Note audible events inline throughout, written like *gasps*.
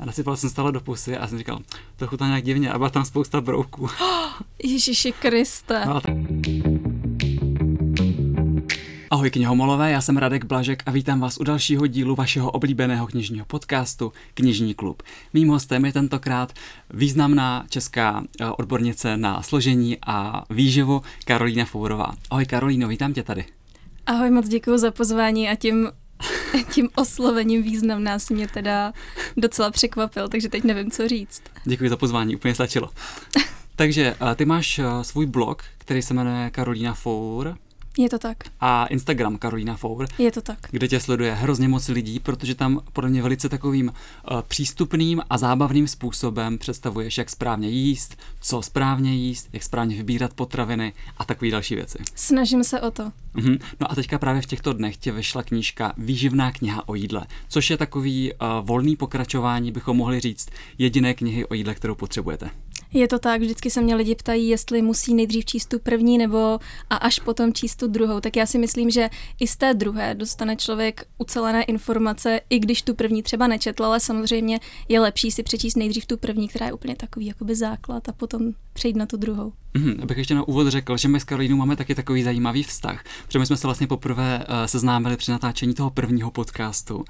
a nasypal jsem stále do pusy a jsem říkal, to chutná nějak divně a byla tam spousta brouků. *gasps* Ježiši Kriste. No, tak... Ahoj knihomolové, já jsem Radek Blažek a vítám vás u dalšího dílu vašeho oblíbeného knižního podcastu Knižní klub. Mým hostem je tentokrát významná česká eh, odbornice na složení a výživu Karolína Fourová. Ahoj Karolíno, vítám tě tady. Ahoj, moc děkuji za pozvání a tím *laughs* tím oslovením významná si mě teda docela překvapil, takže teď nevím, co říct. Děkuji za pozvání, úplně stačilo. takže eh, ty máš eh, svůj blog, který se jmenuje Karolina Four. Je to tak. A Instagram Karolina Four. Je to tak. Kde tě sleduje hrozně moc lidí, protože tam podle mě velice takovým uh, přístupným a zábavným způsobem představuješ, jak správně jíst, co správně jíst, jak správně vybírat potraviny a takové další věci. Snažím se o to. Uh-huh. No a teďka právě v těchto dnech tě vyšla knížka Výživná kniha o jídle, což je takový uh, volný pokračování, bychom mohli říct, jediné knihy o jídle, kterou potřebujete. Je to tak, vždycky se mě lidi ptají, jestli musí nejdřív číst tu první nebo a až potom číst tu druhou. Tak já si myslím, že i z té druhé dostane člověk ucelené informace, i když tu první třeba nečetl, ale samozřejmě je lepší si přečíst nejdřív tu první, která je úplně takový jakoby základ a potom přejít na tu druhou. Mm, abych ještě na úvod řekl, že my s Karolínou máme taky takový zajímavý vztah, protože my jsme se vlastně poprvé uh, seznámili při natáčení toho prvního podcastu uh,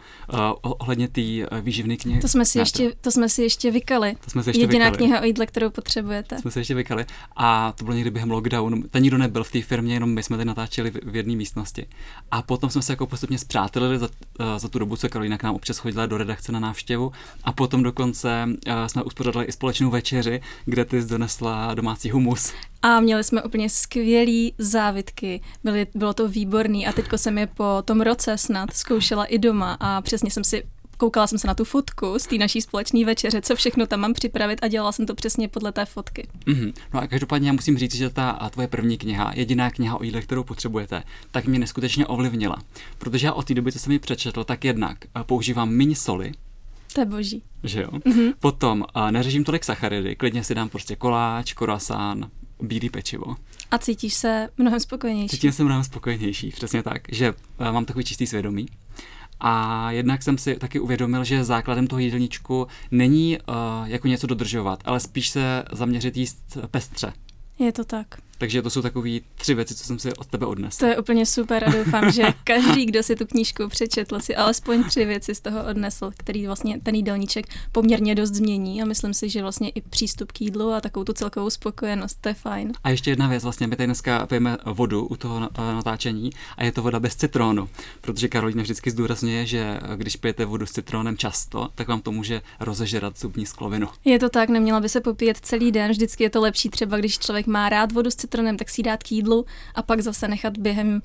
ohledně té uh, výživné knihy. To jsme si, ještě, to jsme si ještě vykali. To jsme si ještě Jediná vykali. kniha o jídle, kterou potřebujete. Jsme si ještě vykali. A to bylo někdy během lockdownu. Ten nikdo nebyl v té firmě, jenom my jsme tady natáčeli v, v jedné místnosti. A potom jsme se jako postupně zpřátelili za, uh, za tu dobu, co Karolína k nám občas chodila do redakce na návštěvu. A potom dokonce uh, jsme uspořádali i společnou večeři, kde ty donesla domácí humus. A měli jsme úplně skvělý závitky, Byly, bylo to výborný a teďko jsem je po tom roce snad zkoušela i doma a přesně jsem si koukala jsem se na tu fotku z té naší společné večeře, co všechno tam mám připravit a dělala jsem to přesně podle té fotky. Mm-hmm. No a každopádně já musím říct, že ta tvoje první kniha, jediná kniha o jídle, kterou potřebujete, tak mě neskutečně ovlivnila. Protože já od té doby, co jsem ji přečetl, tak jednak eh, používám méně soli, to je boží. Že jo? Mm-hmm. Potom uh, neřeším tolik sacharidy, klidně si dám prostě koláč, croissant, bílý pečivo. A cítíš se mnohem spokojenější. Cítím se mnohem spokojenější, přesně tak, že uh, mám takový čistý svědomí. A jednak jsem si taky uvědomil, že základem toho jídelníčku není uh, jako něco dodržovat, ale spíš se zaměřit jíst pestře. Je to tak. Takže to jsou takové tři věci, co jsem si od tebe odnesl. To je úplně super a doufám, že každý, kdo si tu knížku přečetl, si alespoň tři věci z toho odnesl, který vlastně ten jídelníček poměrně dost změní a myslím si, že vlastně i přístup k jídlu a takovou tu celkovou spokojenost, to je fajn. A ještě jedna věc, vlastně my tady dneska pijeme vodu u toho natáčení a je to voda bez citrónu, protože Karolina vždycky zdůrazňuje, že když pijete vodu s citrónem často, tak vám to může rozežerat zubní sklovinu. Je to tak, neměla by se popíjet celý den, vždycky je to lepší třeba, když člověk má rád vodu s citronem, tak si dát k jídlu a pak zase nechat během,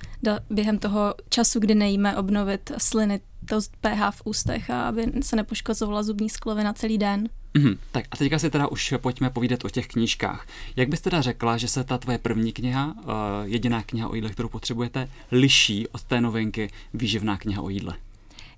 během toho času, kdy nejíme, obnovit sliny, to pH v ústech a aby se nepoškozovala zubní sklovina celý den. Mm, tak a teďka si teda už pojďme povídat o těch knížkách. Jak bys teda řekla, že se ta tvoje první kniha, uh, jediná kniha o jídle, kterou potřebujete, liší od té novinky Výživná kniha o jídle?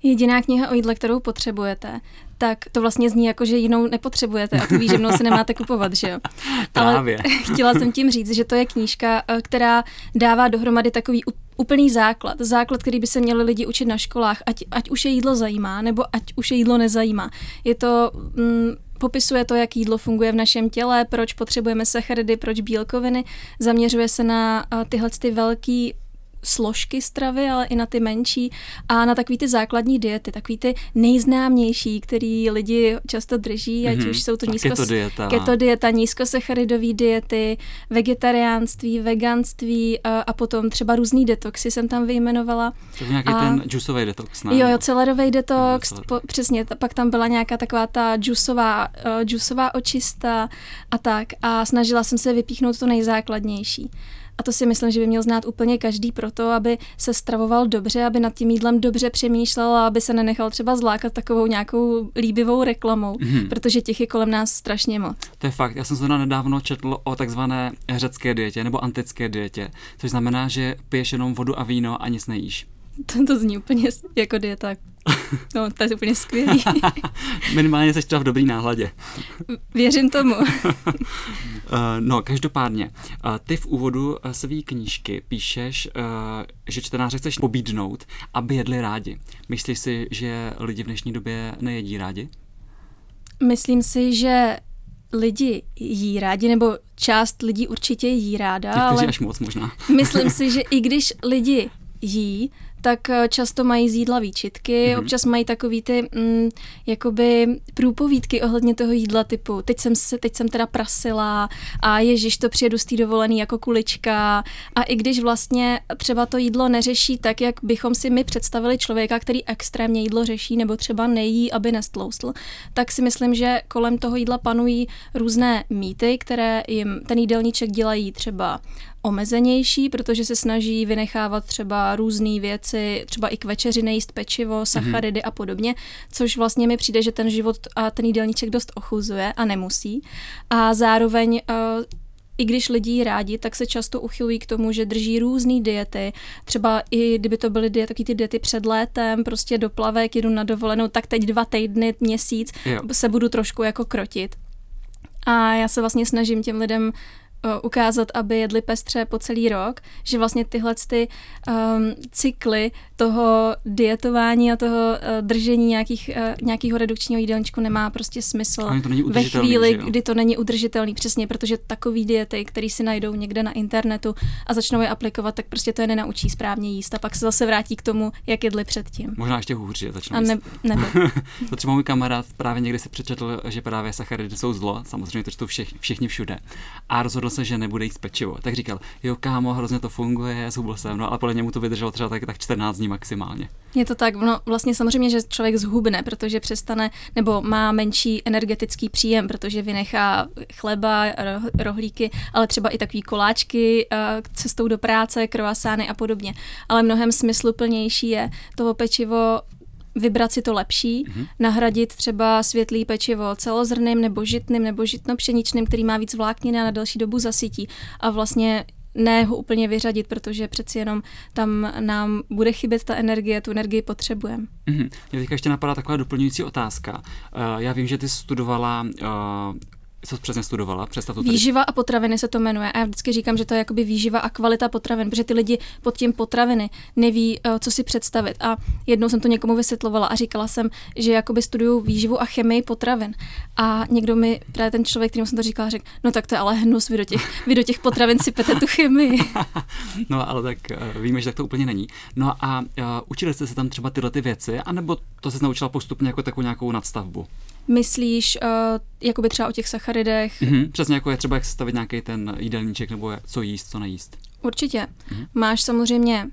Jediná kniha o jídle, kterou potřebujete, tak to vlastně zní jako, že jinou nepotřebujete a tu výživnou si nemáte kupovat, že jo? *laughs* Právě. Ale *laughs* chtěla jsem tím říct, že to je knížka, eh, která dává dohromady takový úplný základ, základ, který by se měli lidi učit na školách, ať, ať už je jídlo zajímá, nebo ať už je jídlo nezajímá. Je to... Mm, popisuje to, jak jídlo funguje v našem těle, proč potřebujeme sacharidy, proč bílkoviny, zaměřuje se na eh, tyhle ty velký složky stravy, ale i na ty menší a na takový ty základní diety, takový ty nejznámější, který lidi často drží, ať mm-hmm. už jsou to nízko, keto dieta, keto dieta nízkosacharidové diety, vegetariánství, veganství a, a potom třeba různý detoxy jsem tam vyjmenovala. To je nějaký a, ten džusový detox, ne? Jo, jo, celerový detox, no, po, přesně, ta, pak tam byla nějaká taková ta džusová, uh, džusová očista a tak a snažila jsem se vypíchnout to nejzákladnější. A to si myslím, že by měl znát úplně každý proto, aby se stravoval dobře, aby nad tím jídlem dobře přemýšlel a aby se nenechal třeba zlákat takovou nějakou líbivou reklamou, mm-hmm. protože těch je kolem nás strašně moc. To je fakt. Já jsem se nedávno četl o takzvané řecké dietě nebo antické dietě, což znamená, že piješ jenom vodu a víno a nic nejíš. To, to zní úplně jako dieta. No, to je úplně skvělý. *laughs* Minimálně jsi třeba v dobrý náhladě. Věřím tomu. *laughs* Eh, no, každopádně, eh, ty v úvodu eh, své knížky píšeš, že čtenáře chceš pobídnout, aby jedli rádi. Myslíš si, že lidi v dnešní době nejedí rádi? Myslím si, že lidi jí rádi, nebo část lidí určitě jí ráda, Těch, ale až moc možná. myslím si, *laughs* že i když lidi jí, tak eh, často mají z jídla výčitky, mm-hmm. občas mají takový ty mm, jakoby průpovídky ohledně toho jídla typu teď jsem, se, teď jsem teda prasila a ježiš, to přijedu z té dovolený jako kulička a i když vlastně třeba to jídlo neřeší tak, jak bychom si my představili člověka, který extrémně jídlo řeší nebo třeba nejí, aby nestloustl, tak si myslím, že kolem toho jídla panují různé mýty, které jim ten jídelníček dělají třeba omezenější, protože se snaží vynechávat třeba různé věci, třeba i k večeři nejíst pečivo, sacharidy mm-hmm. a podobně, což vlastně mi přijde, že ten život a ten jídelníček dost ochuzuje a nemusí. A zároveň uh, i když lidi rádi, tak se často uchylují k tomu, že drží různé diety. Třeba i kdyby to byly diety, taky ty diety před létem, prostě do plavek, jedu na dovolenou, tak teď dva týdny, měsíc jo. se budu trošku jako krotit. A já se vlastně snažím těm lidem ukázat, aby jedli pestře po celý rok, že vlastně tyhle ty um, cykly toho dietování a toho uh, držení nějakých, uh, nějakého redukčního jídelníčku nemá prostě smysl ve chvíli, kdy to není udržitelný, přesně, protože takový diety, které si najdou někde na internetu a začnou je aplikovat, tak prostě to je nenaučí správně jíst a pak se zase vrátí k tomu, jak jedli předtím. Možná ještě hůř, že začnou a ne, nebo. *laughs* to třeba můj kamarád právě někdy se přečetl, že právě sacharidy jsou zlo, samozřejmě to čtou všech, všichni všude. A rozhodl se, že nebude jíst pečivo. Tak říkal, jo kámo, hrozně to funguje, zhubil jsem, no ale podle němu to vydrželo třeba tak, tak 14 dní maximálně. Je to tak, no vlastně samozřejmě, že člověk zhubne, protože přestane nebo má menší energetický příjem, protože vynechá chleba, rohlíky, ale třeba i takový koláčky eh, cestou do práce, kroasány a podobně. Ale mnohem smysluplnější je toho pečivo vybrat si to lepší, mm-hmm. nahradit třeba světlý pečivo celozrným nebo žitným nebo žitnopšeničným, který má víc vlákniny a na další dobu zasytí. A vlastně ne ho úplně vyřadit, protože přeci jenom tam nám bude chybět ta energie, tu energii potřebujeme. Mm-hmm. Mě teďka ještě napadá taková doplňující otázka. Uh, já vím, že ty studovala uh, co přesně studovala? Představ to tady. Výživa a potraviny se to jmenuje. A já vždycky říkám, že to je jakoby výživa a kvalita potravin, protože ty lidi pod tím potraviny neví, eh, co si představit. A jednou jsem to někomu vysvětlovala a říkala jsem, že jakoby studuju výživu a chemii potravin. A někdo mi, právě ten člověk, kterým jsem to říkala, řekl, no tak to je ale hnus, vy do těch, *laughs* vy do těch potravin si pete tu chemii. *laughs* no ale tak uh, víme, že tak to úplně není. No a uh, učili jste se tam třeba tyhle ty věci, anebo to se naučila postupně jako takovou nějakou nadstavbu? Myslíš uh, jakoby třeba o těch sacharidech? Mm-hmm, přesně jako je třeba jak stavit nějaký ten jídelníček nebo co jíst, co nejíst. Určitě. Mm-hmm. Máš samozřejmě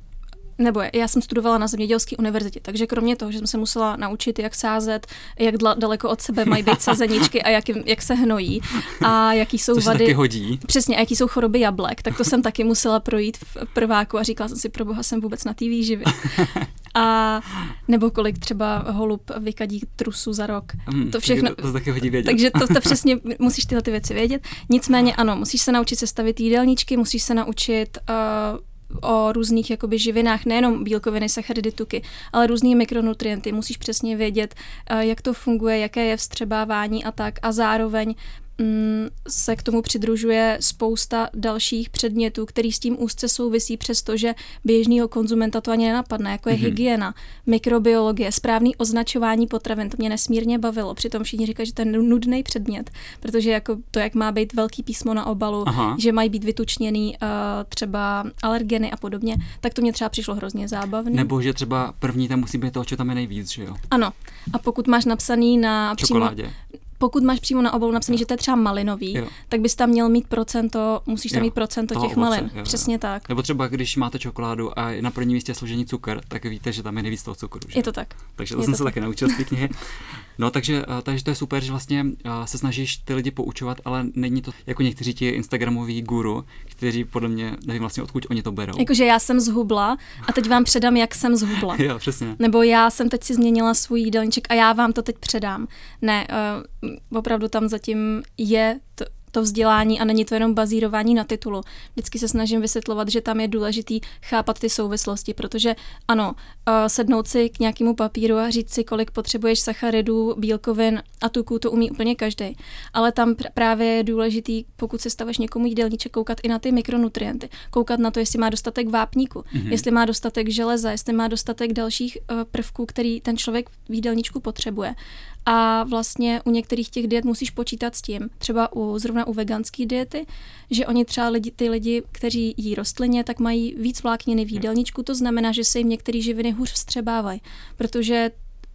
nebo já jsem studovala na zemědělské univerzitě, takže kromě toho, že jsem se musela naučit, jak sázet, jak daleko od sebe mají být sazeničky a jak, jak se hnojí a jaký jsou Což vady. taky hodí. Přesně, a jaký jsou choroby jablek, tak to jsem taky musela projít v prváku a říkala jsem si, pro boha jsem vůbec na té výživě. *laughs* A nebo kolik třeba holub vykadí trusu za rok. Hmm, to všechno. To, to taky hodí vědět. Takže to, to *laughs* přesně musíš tyhle ty věci vědět. Nicméně ano, musíš se naučit sestavit jídelníčky, musíš se naučit uh, o různých jakoby živinách, nejenom bílkoviny, sacharidy, tuky, ale různý mikronutrienty. Musíš přesně vědět, uh, jak to funguje, jaké je vstřebávání a tak. A zároveň se k tomu přidružuje spousta dalších předmětů, který s tím úzce souvisí, přestože běžného konzumenta to ani nenapadne, jako je mm-hmm. hygiena, mikrobiologie, správný označování potravin. To mě nesmírně bavilo. Přitom všichni říkají, že to je nudný předmět, protože jako to, jak má být velký písmo na obalu, Aha. že mají být vytučněný uh, třeba alergeny a podobně, tak to mě třeba přišlo hrozně zábavné. Nebo že třeba první tam musí být to, co tam je nejvíc, že jo? Ano. A pokud máš napsaný na čokoládě. Pokud máš přímo na obalu napsaný, jo. že to je třeba malinový, jo. tak bys tam měl mít procento, musíš tam jo. mít procento těch ovoce, malin. Jo, Přesně jo. tak. Nebo třeba, když máte čokoládu a na prvním místě je složení cukr, tak víte, že tam je nejvíc toho cukru. Že? Je to tak. Takže to je jsem to se tak. taky naučil z té knihy. No, takže, eh, takže to je super, že vlastně eh, se snažíš ty lidi poučovat, ale není to jako někteří ti Instagramoví guru, kteří podle mě nevím vlastně odkud oni to berou. Jakože já jsem zhubla a teď vám předám, jak jsem zhubla. *laughs* jo, přesně. Nebo já jsem teď si změnila svůj jídelníček a já vám to teď předám. Ne, uh, opravdu tam zatím je to, to vzdělání a není to jenom bazírování na titulu. Vždycky se snažím vysvětlovat, že tam je důležitý chápat ty souvislosti, protože ano, sednout si k nějakému papíru a říct si, kolik potřebuješ sacharidů, bílkovin a tuků, to umí úplně každý. Ale tam pr- právě je důležitý, pokud se staveš někomu jídelníček, koukat i na ty mikronutrienty. Koukat na to, jestli má dostatek vápníku, mm-hmm. jestli má dostatek železa, jestli má dostatek dalších uh, prvků, který ten člověk v jídelníčku potřebuje. A vlastně u některých těch diet musíš počítat s tím, třeba u, zrovna u veganské diety, že oni třeba lidi, ty lidi, kteří jí rostlině, tak mají víc vlákniny v jídelníčku, to znamená, že se jim některé živiny hůř vstřebávají, protože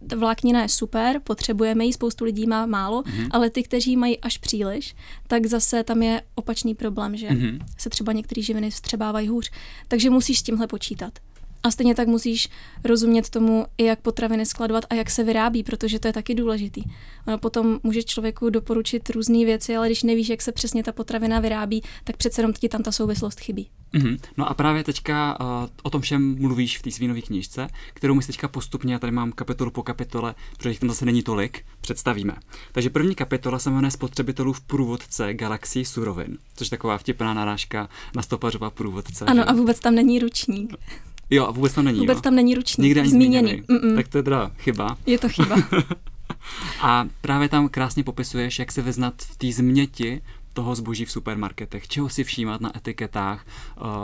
ta vláknina je super, potřebujeme ji, spoustu lidí má málo, mm-hmm. ale ty, kteří mají až příliš, tak zase tam je opačný problém, že mm-hmm. se třeba některé živiny vstřebávají hůř. Takže musíš s tímhle počítat. A stejně tak musíš rozumět tomu, i jak potraviny skladovat a jak se vyrábí, protože to je taky důležitý. Ono potom může člověku doporučit různé věci, ale když nevíš, jak se přesně ta potravina vyrábí, tak přece jenom ti tam ta souvislost chybí. Mm-hmm. No a právě teďka uh, o tom všem mluvíš v té svínové knížce, kterou my si teďka postupně, já tady mám kapitolu po kapitole, protože jich tam zase není tolik, představíme. Takže první kapitola se jmenuje Spotřebitelů v průvodce galaxii surovin, což je taková vtipná narážka na stopařová průvodce. Ano, že? a vůbec tam není ručník. *laughs* Jo, a vůbec tam není. Vůbec jo? tam není ručník. Nikde ani zmíněný. zmíněný. Tak to je teda chyba. Je to chyba. *laughs* a právě tam krásně popisuješ, jak se vyznat v té změti toho zboží v supermarketech, čeho si všímat na etiketách,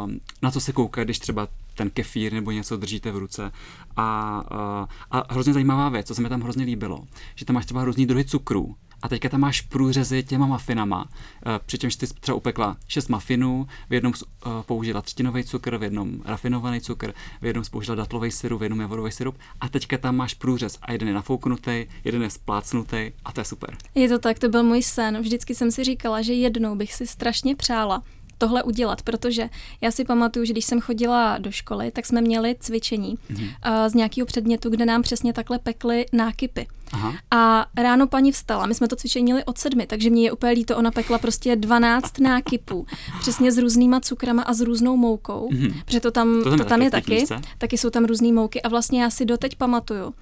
um, na co se koukat, když třeba ten kefír nebo něco držíte v ruce. A, a, a hrozně zajímavá věc, co se mi tam hrozně líbilo, že tam máš třeba různý druhy cukrů a teďka tam máš průřezy těma mafinama, eh, přičemž ty třeba upekla šest mafinů, v jednom eh, použila třtinový cukr, v jednom rafinovaný cukr, v jednom použila datlový syrup, v jednom javorový syrup a teďka tam máš průřez a jeden je nafouknutý, jeden je splácnutý a to je super. Je to tak, to byl můj sen. Vždycky jsem si říkala, že jednou bych si strašně přála tohle udělat, protože já si pamatuju, že když jsem chodila do školy, tak jsme měli cvičení mm-hmm. uh, z nějakého předmětu, kde nám přesně takhle pekly nákypy. Aha. A ráno paní vstala, my jsme to cvičení měli od sedmi, takže mě je úplně líto, ona pekla prostě 12 nákypů, přesně s různýma cukrama a s různou moukou, mm-hmm. protože to tam, to tam, to tam je taky, taky jsou tam různé mouky a vlastně já si doteď pamatuju,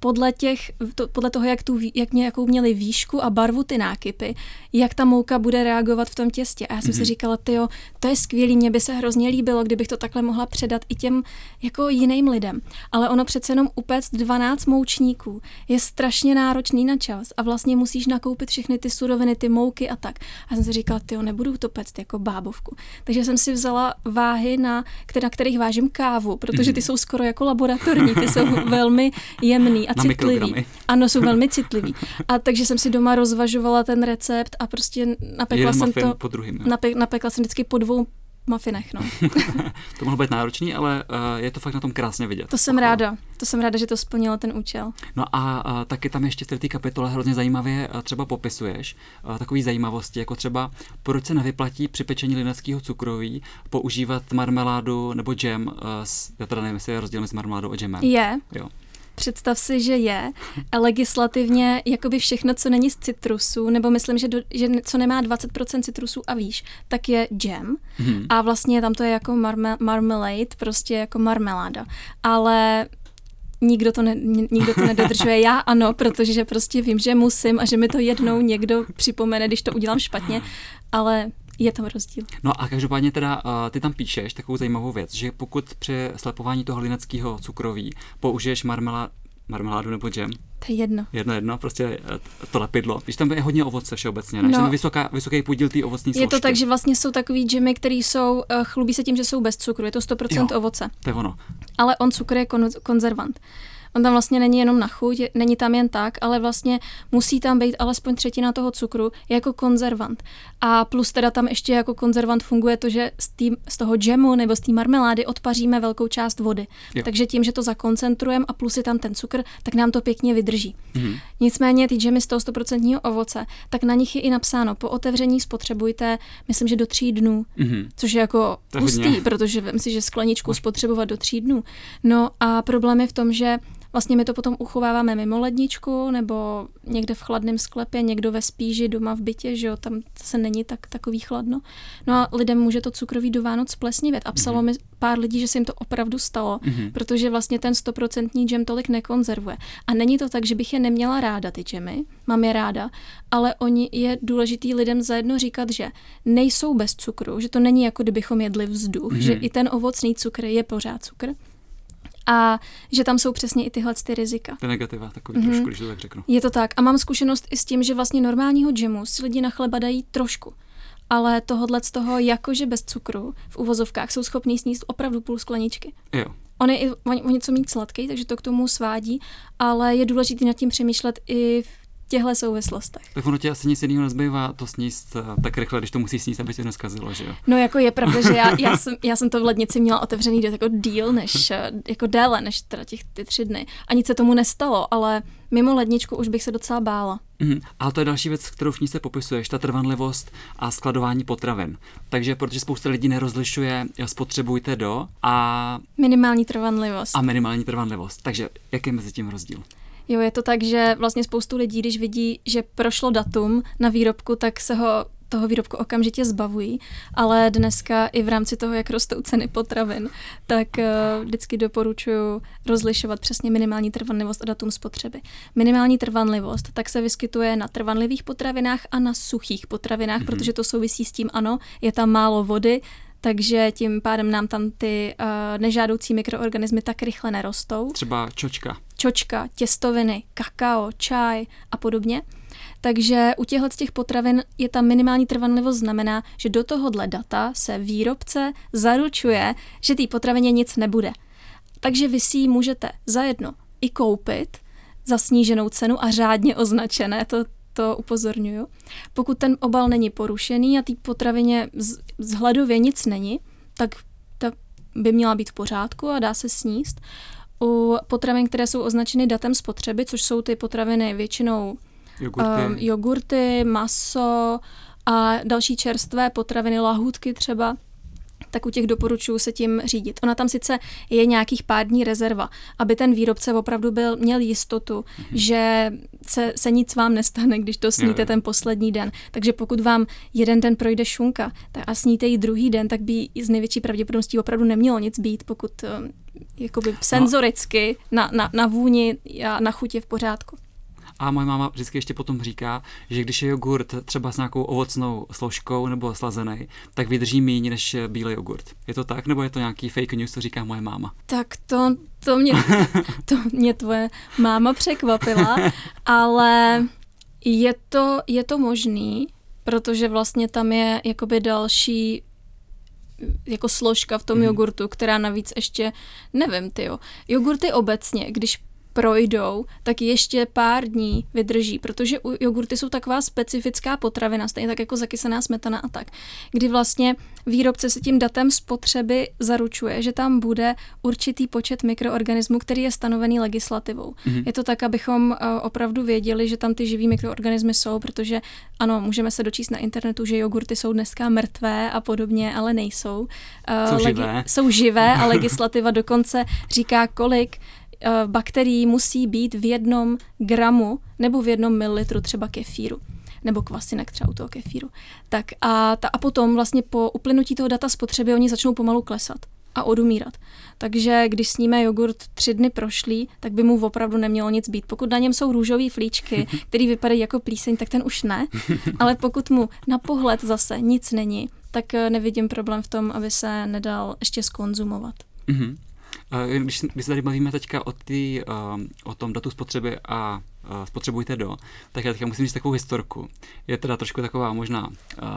podle, těch, to, podle toho, jak, tu, jak mě, jakou měli výšku a barvu ty nákypy, jak ta mouka bude reagovat v tom těstě. A já jsem mm-hmm. si mhm. říkala, tyjo, to je skvělý, mě by se hrozně líbilo, kdybych to takhle mohla předat i těm jako jiným lidem. Ale ono přece jenom upéct 12 moučníků je strašně náročný na čas a vlastně musíš nakoupit všechny ty suroviny, ty mouky a tak. A já jsem si říkala, tyjo, nebudu to péct jako bábovku. Takže jsem si vzala váhy, na, na kterých vážím kávu, protože ty mhm. jsou skoro jako laboratorní, ty jsou *laughs* velmi jemný a citlivý. Ano, jsou velmi *laughs* citliví. A takže jsem si doma rozvažovala ten recept a prostě napekla Jeden jsem to. Po druhým, nape, napekla jsem vždycky po dvou mafinech, no. *laughs* to mohlo být náročný, ale uh, je to fakt na tom krásně vidět. To jsem ráda. To jsem ráda, že to splnilo ten účel. No a uh, taky tam ještě v té kapitole hrozně zajímavě uh, třeba popisuješ uh, takové zajímavosti, jako třeba proč se nevyplatí při pečení lineckého cukroví používat marmeládu nebo džem. Uh, s, já teda nevím, jestli je rozdíl mezi marmeládou a džemem. Je. Jo. Představ si, že je legislativně jakoby všechno, co není z citrusu, nebo myslím, že, do, že co nemá 20% citrusů a víš, tak je jam. Hmm. A vlastně tam to je jako marme, marmalade, prostě jako marmeláda. Ale nikdo to, ne, nikdo to nedodržuje. Já ano, protože prostě vím, že musím a že mi to jednou někdo připomene, když to udělám špatně, ale je tam rozdíl. No a každopádně teda uh, ty tam píšeš takovou zajímavou věc, že pokud při slepování toho lineckého cukroví použiješ marmelá, marmeládu nebo džem, to je jedno. Jedno, jedno, prostě eh, to lepidlo. Když tam je hodně ovoce všeobecně, ne? No, že vysoká, vysoký podíl té ovocní složky. Je to tak, že vlastně jsou takový džemy, které jsou, uh, chlubí se tím, že jsou bez cukru, je to 100% jo, ovoce. To je ono. Ale on cukr je kon- konzervant. On tam vlastně není jenom na chuť, není tam jen tak, ale vlastně musí tam být alespoň třetina toho cukru jako konzervant. A plus teda tam ještě jako konzervant funguje to, že z, tý, z toho džemu nebo z té marmelády odpaříme velkou část vody. Jo. Takže tím, že to zakoncentrujeme a plus je tam ten cukr, tak nám to pěkně vydrží. Mhm. Nicméně ty džemy z toho 100% ovoce, tak na nich je i napsáno, po otevření spotřebujte, myslím, že do tří dnů, mhm. což je jako hustý, protože vím si, že skleničku spotřebovat do tří dnů. No a problém je v tom, že Vlastně my to potom uchováváme mimo ledničku nebo někde v chladném sklepě, někdo ve spíži doma v bytě, že jo, tam se není tak takový chladno. No a lidem může to cukroví do Vánoc plesnivět. A psalo mm-hmm. mi pár lidí, že se jim to opravdu stalo, mm-hmm. protože vlastně ten stoprocentní džem tolik nekonzervuje. A není to tak, že bych je neměla ráda, ty džemy, mám je ráda, ale oni je důležitý lidem zajedno říkat, že nejsou bez cukru, že to není jako kdybychom jedli vzduch, mm-hmm. že i ten ovocný cukr je pořád cukr a že tam jsou přesně i tyhle ty rizika. Ty negativa, takový mm-hmm. trošku, když to tak řeknu. Je to tak. A mám zkušenost i s tím, že vlastně normálního džemu si lidi na chleba dají trošku. Ale tohodle z toho, jakože bez cukru v uvozovkách jsou schopní sníst opravdu půl skleničky. Jo. On je i o něco méně sladký, takže to k tomu svádí, ale je důležité nad tím přemýšlet i v těchto souvislostech. Tak ono ti asi nic jiného nezbývá to sníst eh, tak rychle, když to musí sníst, aby se neskazilo, že jo? No jako je pravda, že já, *laughs* já, jsem, já jsem to v lednici měla otevřený jako díl, než, eh, jako déle, než teda těch ty tři dny. A nic se tomu nestalo, ale mimo ledničku už bych se docela bála. Mm, ale to je další věc, kterou v ní se popisuješ, ta trvanlivost a skladování potravin. Takže protože spousta lidí nerozlišuje, spotřebujte do a... Minimální trvanlivost. A minimální trvanlivost. Takže jaký je mezi tím rozdíl? Jo, je to tak, že vlastně spoustu lidí, když vidí, že prošlo datum na výrobku, tak se ho toho výrobku okamžitě zbavují, ale dneska i v rámci toho, jak rostou ceny potravin, tak uh, vždycky doporučuji rozlišovat přesně minimální trvanlivost a datum spotřeby. Minimální trvanlivost tak se vyskytuje na trvanlivých potravinách a na suchých potravinách, mm-hmm. protože to souvisí s tím, ano, je tam málo vody, takže tím pádem nám tam ty uh, nežádoucí mikroorganismy tak rychle nerostou. Třeba čočka. Čočka, těstoviny, kakao, čaj a podobně. Takže u těchto těch potravin je ta minimální trvanlivost znamená, že do tohohle data se výrobce zaručuje, že té potravině nic nebude. Takže vy si ji můžete zajedno i koupit za sníženou cenu a řádně označené, to to upozorňuju. Pokud ten obal není porušený a té potravině z, hledově nic není, tak ta by měla být v pořádku a dá se sníst. U potravin, které jsou označeny datem spotřeby, což jsou ty potraviny většinou jogurty, um, jogurty maso a další čerstvé potraviny, lahůdky třeba, tak u těch doporučuji se tím řídit. Ona tam sice je nějakých pár dní rezerva, aby ten výrobce opravdu byl, měl jistotu, mm-hmm. že se, se nic vám nestane, když to sníte jo, jo. ten poslední den. Takže pokud vám jeden den projde šunka tak a sníte ji druhý den, tak by z největší pravděpodobností opravdu nemělo nic být, pokud um, jakoby senzoricky na, na, na vůni a na chuti v pořádku. A moje máma vždycky ještě potom říká, že když je jogurt třeba s nějakou ovocnou složkou nebo slazený, tak vydrží méně než bílý jogurt. Je to tak, nebo je to nějaký fake news, co říká moje máma? Tak to, to, mě, *laughs* to mě tvoje máma překvapila, ale je to, je to možný, protože vlastně tam je jakoby další jako složka v tom mm. jogurtu, která navíc ještě, nevím, ty jo. Jogurty obecně, když projdou, tak ještě pár dní vydrží, protože u jogurty jsou taková specifická potravina, stejně tak jako zakysená smetana a tak, kdy vlastně výrobce se tím datem spotřeby zaručuje, že tam bude určitý počet mikroorganismů, který je stanovený legislativou. Mm-hmm. Je to tak, abychom uh, opravdu věděli, že tam ty živý mikroorganismy jsou, protože ano, můžeme se dočíst na internetu, že jogurty jsou dneska mrtvé a podobně, ale nejsou. Uh, jsou legi- živé. Jsou živé a *laughs* legislativa dokonce říká, kolik Eh, bakterií musí být v jednom gramu nebo v jednom mililitru třeba kefíru nebo kvasinek třeba u toho kefíru. Tak a, ta, a potom vlastně po uplynutí toho data spotřeby oni začnou pomalu klesat a odumírat. Takže když sníme jogurt tři dny prošlý, tak by mu opravdu nemělo nic být. Pokud na něm jsou růžové flíčky, *laughs* které vypadají jako plíseň, tak ten už ne. Ale pokud mu na pohled zase nic není, tak eh, nevidím problém v tom, aby se nedal ještě skonzumovat. Mm-hmm. Když, když se tady bavíme teďka o, tý, o tom datu spotřeby a spotřebujte do, tak já teďka musím říct takovou historku. Je teda trošku taková možná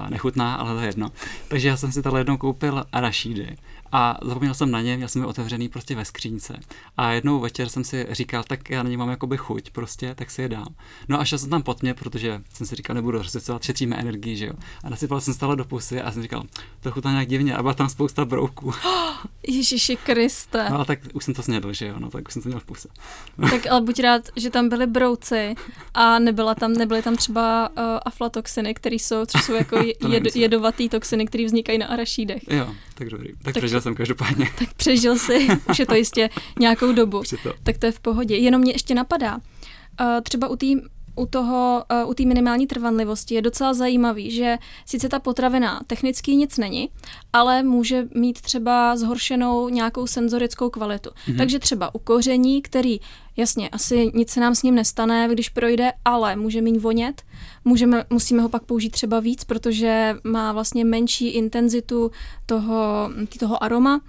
nechutná, ale to je jedno. Takže já jsem si tady jednou koupil arašídy a zapomněl jsem na ně, já jsem je otevřený prostě ve skřínce. A jednou večer jsem si říkal, tak já na ně mám jakoby chuť prostě, tak si je dám. No a šel jsem tam pod mě, protože jsem si říkal, nebudu rozsvěcovat, šetříme energii, že jo. A nasypal jsem stále do pusy a jsem říkal, to chutná nějak divně a byla tam spousta brouků. *gasps* Ježiši Kriste. No tak už jsem to snědl, že jo, no tak už jsem to měl v puse. *laughs* tak ale buď rád, že tam byly brouci a nebyla tam, nebyly tam třeba uh, aflatoxiny, které jsou, což jsou jako *laughs* jed, jedovatý toxiny, které vznikají na arašídech. Jo, tak dobrý. Tak, tak přežil jsem každopádně. Tak přežil si, už je to jistě nějakou dobu. *laughs* To. Tak to je v pohodě. Jenom mě ještě napadá, uh, třeba u té u toho, uh, u té minimální trvanlivosti je docela zajímavý, že sice ta potravina technicky nic není, ale může mít třeba zhoršenou nějakou senzorickou kvalitu. Mm-hmm. Takže třeba u koření, který, jasně, asi nic se nám s ním nestane, když projde, ale může mít vonět, můžeme, musíme ho pak použít třeba víc, protože má vlastně menší intenzitu toho, toho aroma,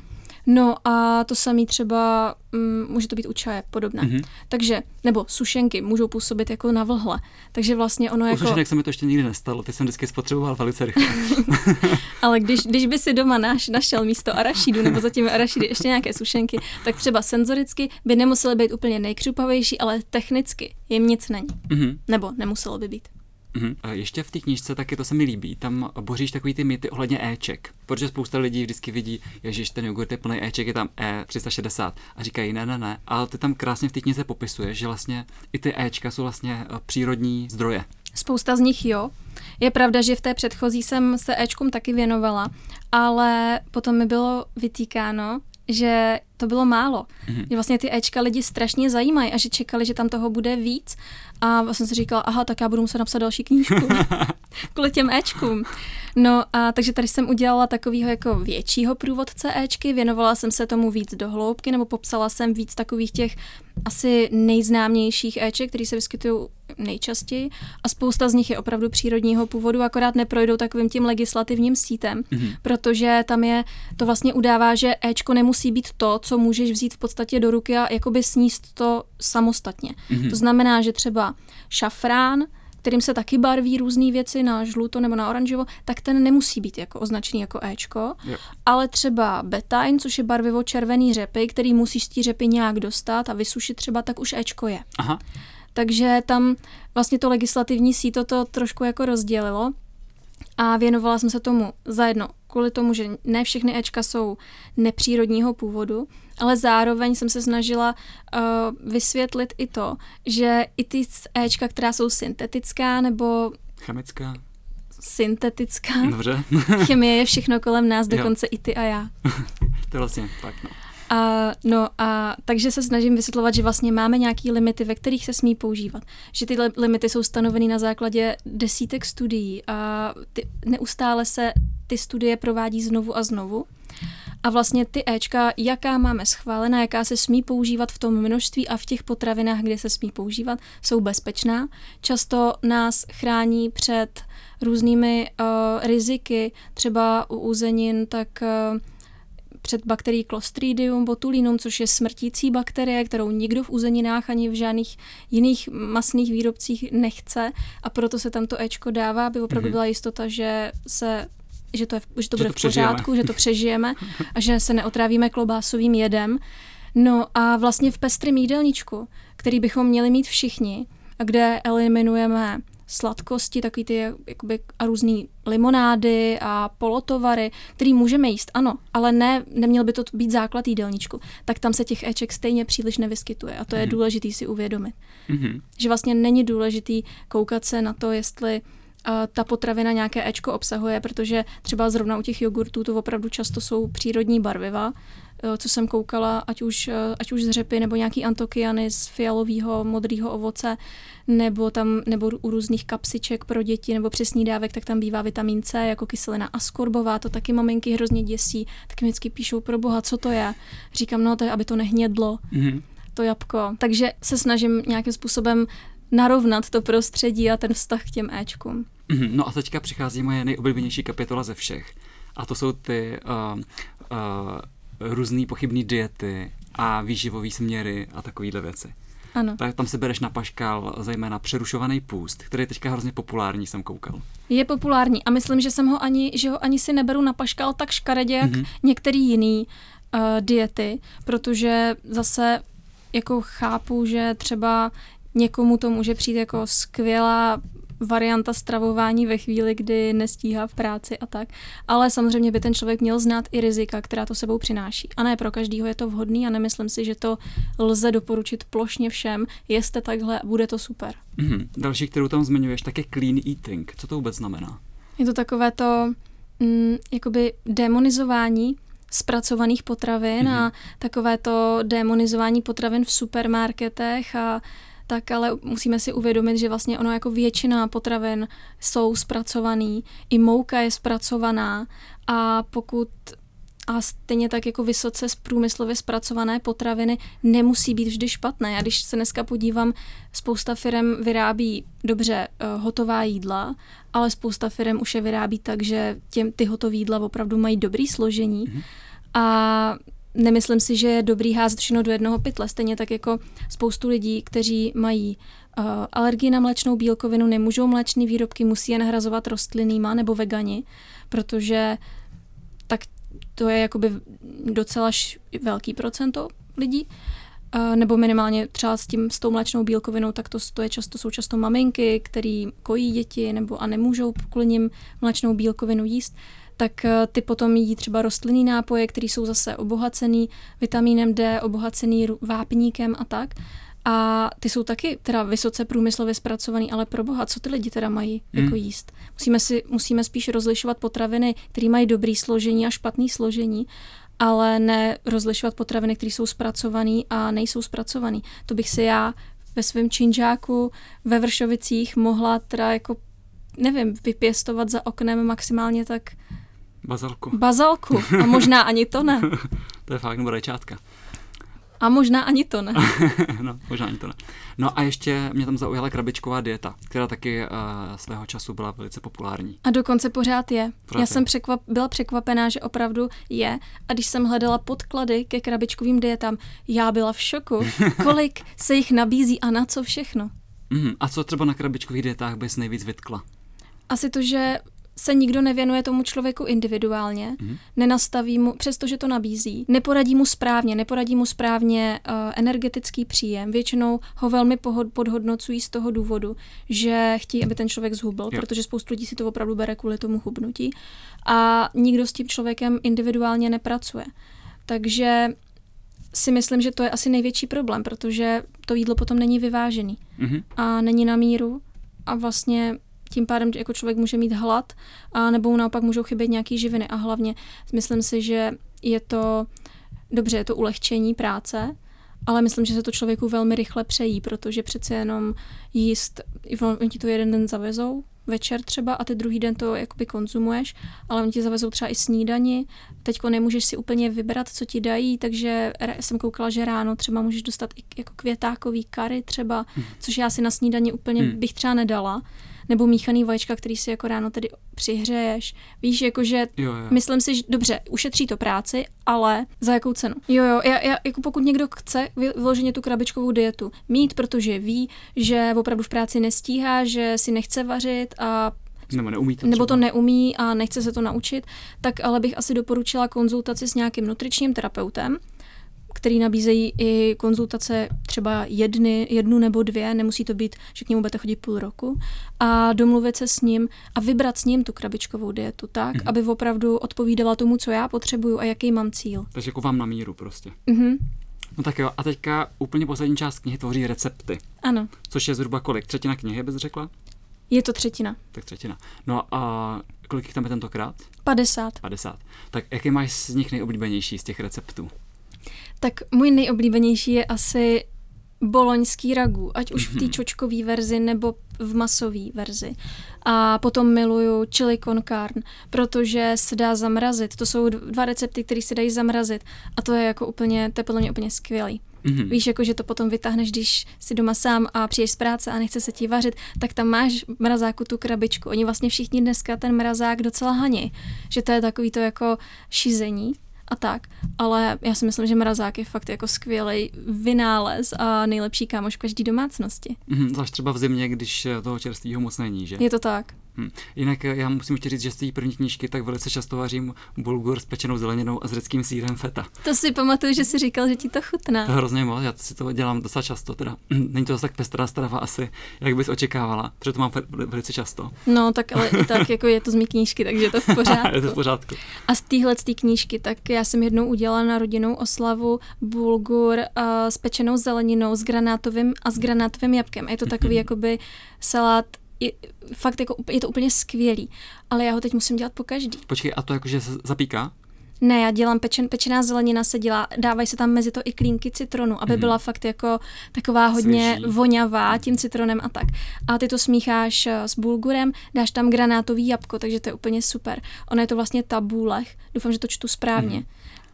No a to samé třeba, um, může to být u čaje podobné. Mm-hmm. Takže, nebo sušenky můžou působit jako na vlhle. Takže vlastně ono u jako... sušenek se mi to ještě nikdy nestalo, ty jsem vždycky spotřeboval velice rychle. *laughs* Ale když, když by si doma naš, našel místo arašidu nebo zatím arašidy ještě nějaké sušenky, tak třeba senzoricky by nemusely být úplně nejkřupavější, ale technicky jim nic není. Mm-hmm. Nebo nemuselo by být. Mm-hmm. Ještě v té knížce taky to se mi líbí, tam boříš takový ty mýty ohledně Eček, protože spousta lidí vždycky vidí, že ten jogurt je plný Eček, je tam E360 a říkají ne, ne, ne, ale ty tam krásně v té knize popisuješ, že vlastně i ty Ečka jsou vlastně eh, přírodní zdroje. Spousta z nich jo. Je pravda, že v té předchozí jsem se Ečkům taky věnovala, ale potom mi bylo vytýkáno, že to bylo málo. Mm-hmm. Že vlastně ty Ečka lidi strašně zajímají a že čekali, že tam toho bude víc. A jsem si říkala, aha, tak já budu muset napsat další knížku *laughs* kvůli těm Ečkům. No a takže tady jsem udělala takového jako většího průvodce Ečky, věnovala jsem se tomu víc do hloubky, nebo popsala jsem víc takových těch asi nejznámějších Eček, které se vyskytují nejčastěji a spousta z nich je opravdu přírodního původu, akorát neprojdou takovým tím legislativním sítem, mm-hmm. protože tam je, to vlastně udává, že Ečko nemusí být to, co můžeš vzít v podstatě do ruky a jakoby sníst to samostatně. Mm-hmm. To znamená, že třeba šafrán, kterým se taky barví různé věci na žluto nebo na oranžovo, tak ten nemusí být jako označený jako Ečko, yep. ale třeba betain, což je barvivo červený řepy, který musíš z té řepy nějak dostat a vysušit třeba, tak už Ečko je. Aha. Takže tam vlastně to legislativní síto to trošku jako rozdělilo a věnovala jsem se tomu zajedno kvůli tomu, že ne všechny Ečka jsou nepřírodního původu, ale zároveň jsem se snažila uh, vysvětlit i to, že i ty Ečka, která jsou syntetická nebo... Chemická. Syntetická. Dobře. *laughs* Chemie je všechno kolem nás, dokonce jo. i ty a já. *laughs* to je vlastně fakt, no. A, no a takže se snažím vysvětlovat, že vlastně máme nějaké limity, ve kterých se smí používat. Že ty limity jsou stanoveny na základě desítek studií a ty, neustále se ty studie provádí znovu a znovu. A vlastně ty Ečka, jaká máme schválená, jaká se smí používat v tom množství a v těch potravinách, kde se smí používat, jsou bezpečná. Často nás chrání před různými uh, riziky, třeba u úzenin, tak uh, před bakterií Clostridium botulinum, což je smrtící bakterie, kterou nikdo v uzeninách ani v žádných jiných masných výrobcích nechce a proto se tam to Ečko dává, aby opravdu mm-hmm. byla jistota, že se že to, je, že to že bude to v pořádku, že to *laughs* přežijeme a že se neotrávíme klobásovým jedem. No a vlastně v pestrém jídelníčku, který bychom měli mít všichni, a kde eliminujeme sladkosti, takový ty jakoby, a různý limonády a polotovary, který můžeme jíst, ano, ale ne, neměl by to být základ jídelníčku, tak tam se těch Eček stejně příliš nevyskytuje a to je mm. důležitý si uvědomit. Mm-hmm. Že vlastně není důležitý koukat se na to, jestli ta potravina nějaké Ečko obsahuje, protože třeba zrovna u těch jogurtů to opravdu často jsou přírodní barviva, co jsem koukala, ať už, eh, ať už z řepy nebo nějaký antokiany z fialového modrého ovoce, nebo tam nebo u různých kapsiček pro děti nebo přes snídávek, tak tam bývá vitamin C jako kyselina askorbová, to taky maminky hrozně děsí, tak mi vždycky píšou pro boha, co to je. Říkám, no to je, aby to nehnědlo, mm-hmm. to jabko. Takže se snažím nějakým způsobem narovnat to prostředí a ten vztah k těm Ečkům. Mm-hmm. No a teďka přichází moje nejoblíbenější kapitola ze všech. A to jsou ty uh, uh, různé pochybné diety a výživové směry a takovéhle věci. Ano. Tak tam se bereš na paškal zejména přerušovaný půst, který je teďka hrozně populární, jsem koukal. Je populární a myslím, že jsem ho ani, že ho ani si neberu na paškal tak škaredě, jak mm-hmm. některý jiný uh, diety, protože zase jako chápu, že třeba někomu to může přijít jako skvělá varianta stravování ve chvíli, kdy nestíhá v práci a tak. Ale samozřejmě by ten člověk měl znát i rizika, která to sebou přináší. A ne pro každýho je to vhodný a nemyslím si, že to lze doporučit plošně všem. Jeste takhle, bude to super. Mm-hmm. Další, kterou tam zmiňuješ, tak je clean eating. Co to vůbec znamená? Je to takové to mm, jakoby demonizování zpracovaných potravin mm-hmm. a takové to demonizování potravin v supermarketech a tak ale musíme si uvědomit, že vlastně ono jako většina potravin jsou zpracovaný, i mouka je zpracovaná a pokud a stejně tak jako vysoce z průmyslově zpracované potraviny nemusí být vždy špatné. Já když se dneska podívám, spousta firm vyrábí dobře uh, hotová jídla, ale spousta firm už je vyrábí tak, že těm, ty hotové jídla opravdu mají dobrý složení. Mm-hmm. A nemyslím si, že je dobrý házet všechno do jednoho pytle. Stejně tak jako spoustu lidí, kteří mají uh, alergii na mléčnou bílkovinu, nemůžou mléčné výrobky, musí je nahrazovat rostlinnýma nebo vegani, protože tak to je jakoby docela velký procento lidí, uh, nebo minimálně třeba s tím s tou mléčnou bílkovinou, tak to, to je často, jsou často maminky, který kojí děti nebo a nemůžou kvůli nim mléčnou bílkovinu jíst tak eh, ty potom jí třeba rostlinný nápoje, které jsou zase obohacený vitamínem D, obohacený vápníkem a tak. A ty jsou taky teda vysoce průmyslově zpracovaný, ale pro boha, co ty lidi teda mají hmm. jako jíst? Musíme, si, musíme spíš rozlišovat potraviny, které mají dobrý složení a špatný složení, ale ne rozlišovat potraviny, které jsou zpracované a nejsou zpracované. To bych si já ve svém činžáku ve Vršovicích mohla teda jako, nevím, vypěstovat za oknem maximálně tak Bazalku. Bazalku. A možná ani to ne. *laughs* to je fakt, nebo rajčátka. A možná ani to ne. *laughs* no, možná ani to ne. No a ještě mě tam zaujala krabičková dieta, která taky uh, svého času byla velice populární. A dokonce pořád je. Pořád Já je. jsem překvap, byla překvapená, že opravdu je. A když jsem hledala podklady ke krabičkovým dietám, já byla v šoku, *laughs* kolik se jich nabízí a na co všechno. Mm, a co třeba na krabičkových dietách bys nejvíc vytkla? Asi to, že se nikdo nevěnuje tomu člověku individuálně, mm. nenastaví mu, přestože to nabízí, neporadí mu správně, neporadí mu správně uh, energetický příjem. Většinou ho velmi pohod, podhodnocují z toho důvodu, že chtějí, aby ten člověk zhubl, jo. protože spoustu lidí si to opravdu bere kvůli tomu hubnutí a nikdo s tím člověkem individuálně nepracuje. Takže si myslím, že to je asi největší problém, protože to jídlo potom není vyvážený mm-hmm. a není na míru a vlastně tím pádem jako člověk může mít hlad, a nebo naopak můžou chybět nějaký živiny. A hlavně myslím si, že je to, dobře, je to ulehčení práce, ale myslím, že se to člověku velmi rychle přejí, protože přece jenom jíst, oni ti to jeden den zavezou, večer třeba a ty druhý den to jakoby konzumuješ, ale oni ti zavezou třeba i snídani, teďko nemůžeš si úplně vybrat, co ti dají, takže jsem koukala, že ráno třeba můžeš dostat i jako květákový kary třeba, hmm. což já si na snídani úplně hmm. bych třeba nedala, nebo míchaný vaječka, který si jako ráno tedy přihřeješ. Víš, jakože jo, jo. myslím si, že dobře, ušetří to práci, ale za jakou cenu? Jo, jo, já, já, jako pokud někdo chce vyloženě tu krabičkovou dietu mít, protože ví, že opravdu v práci nestíhá, že si nechce vařit a nebo neumí to Nebo to neumí a nechce se to naučit, tak ale bych asi doporučila konzultaci s nějakým nutričním terapeutem, který nabízejí i konzultace třeba jedny, jednu nebo dvě, nemusí to být, že k němu budete chodit půl roku, a domluvit se s ním a vybrat s ním tu krabičkovou dietu tak, mm-hmm. aby opravdu odpovídala tomu, co já potřebuju a jaký mám cíl. Takže jako vám na míru prostě. Mm-hmm. No tak jo, a teďka úplně poslední část knihy tvoří recepty. Ano. Což je zhruba kolik? Třetina knihy, bys řekla? Je to třetina. Tak třetina. No a kolik jich tam je tentokrát? 50. 50. Tak jaký máš z nich nejoblíbenější z těch receptů? Tak můj nejoblíbenější je asi boloňský ragu, ať už v té mhm. čočkové verzi nebo v masové verzi. A potom miluju chili con carne, protože se dá zamrazit. To jsou dva recepty, které se dají zamrazit. A to je jako úplně, to je podle mě úplně skvělý. Mm-hmm. Víš, jako, že to potom vytáhneš, když jsi doma sám a přijdeš z práce a nechce se ti vařit, tak tam máš v mrazáku tu krabičku. Oni vlastně všichni dneska ten mrazák docela haní, že to je takový to jako šizení a tak. Ale já si myslím, že mrazák je fakt jako skvělý vynález a nejlepší kámoš v každé domácnosti. Mm, zvlášť třeba v zimě, když toho čerstvého moc není, že? Je to tak. Hmm. Jinak eh, já musím ještě říct, že z té první knížky tak velice často vařím bulgur s pečenou zeleninou a s řeckým sírem feta. To si pamatuju, že jsi říkal, že ti to chutná. To hrozně moc, já si to dělám docela často, teda *clears throat* není to zase tak pestrá strava asi, jak bys očekávala, protože to mám velice často. No, tak ale i tak jako je to z mý knížky, takže je to v *laughs* pořádku. je to v pořádku. A z téhle z knížky, tak já jsem jednou udělala na rodinnou oslavu bulgur uh, s pečenou zeleninou, s granátovým a s granátovým jabkem. Je to takový jakoby salát je, fakt jako, je to úplně skvělý, ale já ho teď musím dělat po každý. Počkej, a to jakože se zapíká? Ne, já dělám pečen, pečená zelenina se dělá, dávají se tam mezi to i klínky citronu, aby mm. byla fakt jako taková hodně Svěží. voňavá tím citronem a tak. A ty to smícháš eh, s bulgurem, dáš tam granátový jabko, takže to je úplně super. Ono je to vlastně tabulech, doufám, že to čtu správně. Mm.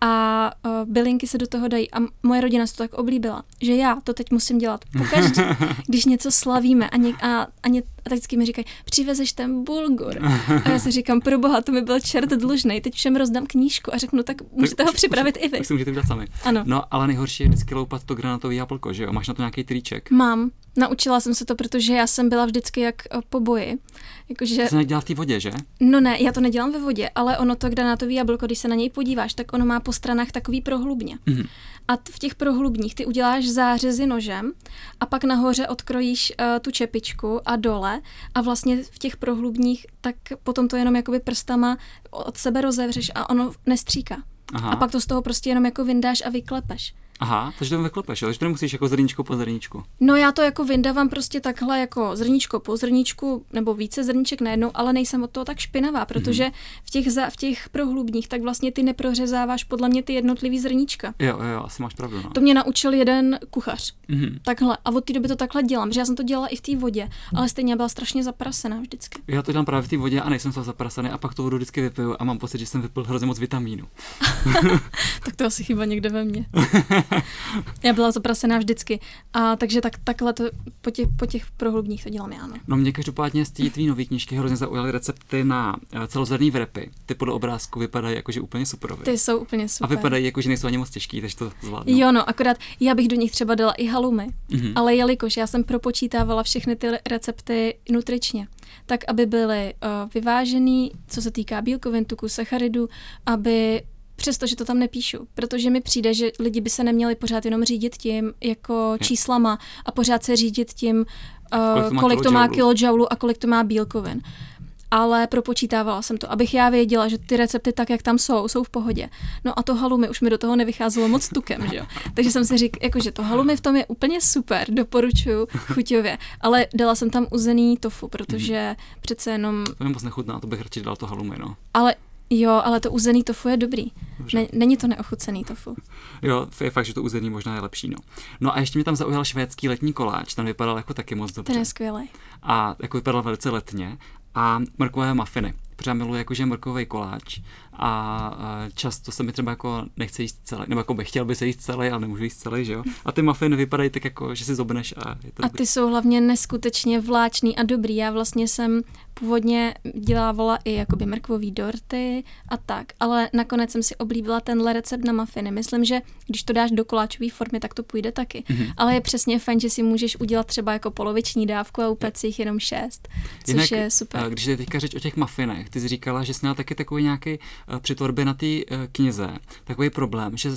A uh, bylinky se do toho dají. A moje rodina se to tak oblíbila, že já to teď musím dělat pokaždé, *laughs* když něco slavíme a, něk, a, a, ně, a tak vždycky mi říkají, přivezeš ten bulgur. A já si říkám, pro boha, to mi byl čert dlužný, teď všem rozdám knížku a řeknu, tak můžete tak ho připravit už, i vy. Tak si můžete udělat sami. Ano. No, ale nejhorší je vždycky loupat to granatový jablko, že jo? Máš na to nějaký triček. Mám. Naučila jsem se to, protože já jsem byla vždycky jak eh, po boji. Jakože... To se nedělá v té vodě, že? No ne, já to nedělám ve vodě, ale ono to granátový jablko, když se na něj podíváš, tak ono má po stranách takový prohlubně. Mhm. A v těch prohlubních ty uděláš zářezy nožem a pak nahoře odkrojíš uh, tu čepičku a dole a vlastně v těch prohlubních tak potom to jenom jakoby prstama od sebe rozevřeš a ono nestříká. Aha. A pak to z toho prostě jenom jako vyndáš a vyklepeš. Aha, takže to vyklepeš, jo? takže to nemusíš jako zrníčko po zrníčku. No já to jako vyndávám prostě takhle jako zrníčko po zrníčku nebo více zrníček najednou, ale nejsem od toho tak špinavá, protože Mhm. v těch, za, v těch prohlubních tak vlastně ty neprořezáváš podle mě ty jednotlivý zrníčka. Jo, jo, jo, asi máš pravdu, no. To mě naučil jeden kuchař. Mhm. Takhle. A od té doby to takhle dělám, že já jsem to dělala i v té vodě, ale stejně byla strašně zaprasená vždycky. Já to dělám právě v té vodě a nejsem toho zaprasený a pak tu vodu vždycky vypiju a mám pocit, že jsem vypil hrozně moc vitamínu. *laughs* Tak to asi chyba někde ve mně. *laughs* *laughs* já byla zaprasená vždycky. A takže tak, takhle to po těch, po těch prohlubních to dělám já. No. No mě každopádně z té tvý nový knížky hrozně zaujaly recepty na eh, celozrnný vrepy. Ty podle obrázku vypadají jakože úplně superově. Ty jsou úplně A super. vypadají jako, že nejsou ani moc těžký, takže to zvládnu. Jo, no, akorát já bych do nich třeba dala i halumy, Mhm. ale jelikož já jsem propočítávala všechny ty recepty nutričně, tak aby byly uh, vyvážený, co se týká bílkovin, tuku, sacharidů, aby přestože to tam nepíšu, protože mi přijde, že lidi by se neměli pořád jenom řídit tím jako číslama a pořád se řídit tím, Kolik to uh, má kolik to má kilojoulů a kolik to má bílkovin. Ale propočítávala jsem to, abych já věděla, že ty recepty tak, jak tam jsou, jsou v pohodě. No a to halumi už mi do toho nevycházelo moc tukem, že jo. Takže jsem si říkala, jakože to halumi v tom je úplně super, doporučuju chuťově. Ale dala jsem tam uzený tofu, protože přece jenom, To mi moc nechutná, to bych radši dal to halumy, no. ale jo, ale to uzený tofu je dobrý. Ne, není to neochucený tofu. Jo, je fakt, že to uzení možná je lepší, no. No a ještě mě tam zaujal švédský letní koláč, ten vypadal jako taky moc dobře. Ten je skvělý. A jako vypadal velice letně. A mrkové mafiny. Protože miluji jakože mrkový koláč a a často se mi třeba jako nechce jíst celý, nebo jako bych chtěl by se jíst celý, ale nemůžu jíst celý, že jo? A ty mafiny vypadají tak jako, že si zobneš a je to A dobrý. ty jsou hlavně neskutečně vláčný a dobrý. Já vlastně jsem původně dělávala i jakoby mrkvový dorty a tak, ale nakonec jsem si oblíbila tenhle recept na mafiny. Myslím, že když to dáš do koláčové formy, tak to půjde taky. Mhm. Mm-hmm. Ale je přesně fajn, že si můžeš udělat třeba jako poloviční dávku a upec jich jenom šest, což Jinak, je super. eh, Když je teďka řeč o těch mafinech, ty jsi říkala, že jsi měla taky takový nějaký eh, při tvorbě na té eh, knize, takový problém, že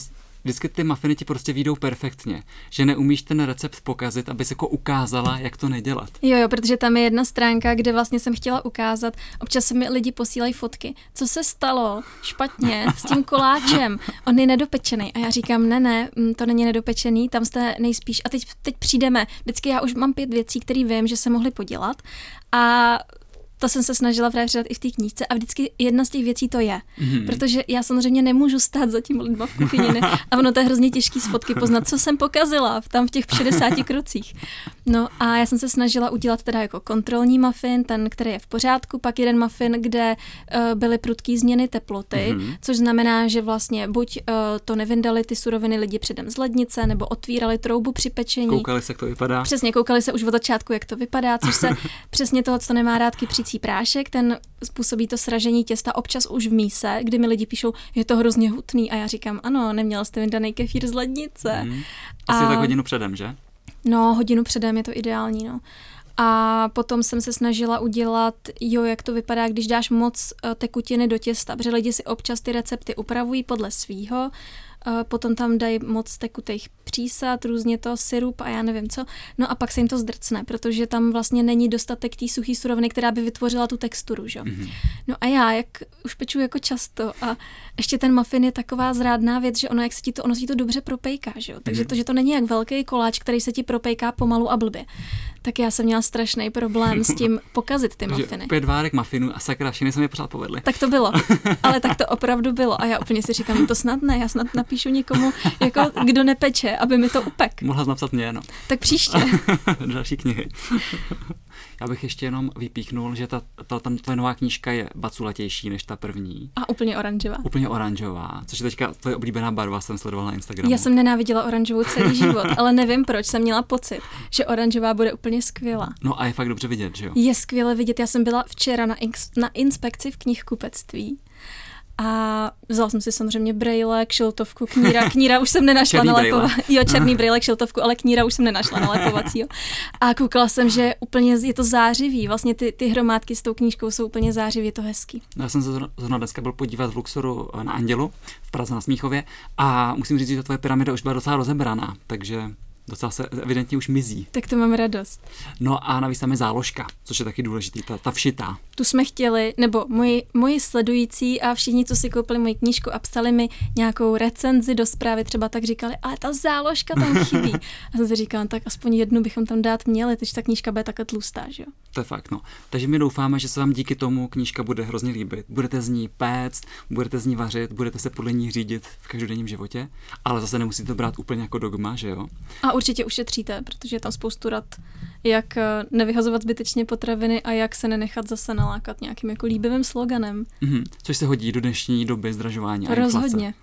vždycky ty mafiny ti prostě výjdou perfektně, že neumíš ten recept pokazit, aby se jako ukázala, jak to nedělat. Jo, jo, protože tam je jedna stránka, kde vlastně jsem chtěla ukázat, občas mi lidi posílají fotky, co se stalo špatně s tím koláčem, on je nedopečený a já říkám, ne, ne, mm, to není nedopečený, tam jste nejspíš a teď, teď přijdeme, vždycky já už mám pět věcí, které vím, že se mohly podělat a to jsem se snažila právě předat i v té knížce a vždycky jedna z těch věcí to je. Mm-hmm. Protože já samozřejmě nemůžu stát za tím lidma v kuchyni ne? a ono to je hrozně těžký z fotky poznat, co jsem pokazila v- tam v těch 60 krocích. No a já jsem se snažila udělat teda jako kontrolní muffin, ten, který je v pořádku, pak jeden muffin, kde uh, byly prudký změny teploty, mm-hmm. což znamená, že vlastně buď uh, to nevyndali ty suroviny lidi předem z lednice, nebo otvírali troubu při pečení. Koukali se, jak to vypadá. Přesně, koukali se už od začátku, jak to vypadá, což se *laughs* přesně toho, co nemá rád kypřící prášek, ten způsobí to sražení těsta občas už v míse, kdy mi lidi píšou, je to hrozně hutný a já říkám, ano, neměla jste vyndaný kefír z lednice. Mhm. Asi A- tak hodinu předem, že? No, hodinu předem je to ideální, no. A potom jsem se snažila udělat, jo, jak to vypadá, když dáš moc eh, tekutiny do těsta, protože lidi si občas ty recepty upravují podle svýho, eh, potom tam dají moc tekutých přísad, různě to, syrup a já nevím co, no a pak se jim to zdrcne, protože tam vlastně není dostatek té suché suroviny, která by vytvořila tu texturu, že? Mm-hmm. No a já, jak už peču jako často a ještě ten muffin je taková zrádná věc, že ono, jak se ti to, ono se ti to dobře propejká, že jo? Takže to, že to není jak velký koláč, který se ti propejká pomalu a blbě. Tak já jsem měla strašný problém s tím *laughs* pokazit ty muffiny. pět várek mafinů a sakra, všechny se mi pořád povedly. Tak to bylo. *laughs* Ale tak to opravdu bylo. A já úplně si říkám, to snad ne, já snad napíšu někomu, jako kdo nepeče, aby mi to upek. Mohla napsat mě, no. Tak příště. do *laughs* další knihy. Já bych ještě jenom vypíchnul, že ta, ta, ta tvoje nová knížka je baculatější než ta první. A úplně oranžová. Úplně oranžová, což je teďka tvoje oblíbená barva, jsem sledovala na Instagramu. Já jsem nenáviděla oranžovou celý *laughs* život, ale nevím proč, jsem měla pocit, že oranžová bude úplně skvělá. No a je fakt dobře vidět, že jo? Je skvěle vidět, já jsem byla včera na, ins- na inspekci v knihkupectví a vzala jsem si samozřejmě brejle, kšiltovku, kníra. *laughs* Kníra už jsem nenašla Černý na brejle. lepova. Jo, černý brejle, kšiltovku, ale kníra už jsem nenašla na lepovacího. A koukala jsem, že úplně je to zářivý. Vlastně ty, ty hromádky s tou knížkou jsou úplně zářivý, je to hezký. Já jsem se zrovna- zrovna dneska byl podívat v Luxoru na Andělu v Praze na Smíchově a musím říct, že ta tvoje pyramida už byla docela rozebraná, takže docela se evidentně už mizí. Tak to mám radost. No a navíc tam je záložka, což je taky důležitý, ta, ta všitá. Tu jsme chtěli, nebo moji, moji sledující a všichni, co si koupili moji knížku a psali mi nějakou recenzi do zprávy, třeba tak říkali, ale ta záložka tam chybí. *laughs* A jsem si říkala, tak aspoň jednu bychom tam dát měli, takže ta knížka bude takhle tlustá, že jo? To je fakt, no. Takže my doufáme, že se vám díky tomu knížka bude hrozně líbit. Budete z ní péct, budete z ní vařit, budete se podle ní řídit v každodenním životě, ale zase nemusíte to brát úplně jako dogma, že jo? A určitě ušetříte, protože je tam spoustu rad, jak eh, nevyhazovat zbytečně potraviny a jak se nenechat zase nalákat nějakým jako líbivým sloganem. Mhm. Což se hodí do dnešní doby zdražování a inflace. Rozhodně.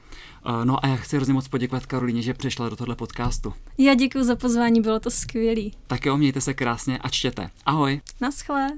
Uh, No a já chci hrozně moc poděkovat Karolíně, že přišla do tohle podcastu. Já děkuji za pozvání, bylo to skvělý. Tak jo, mějte se krásně a čtěte. Ahoj! Naschle.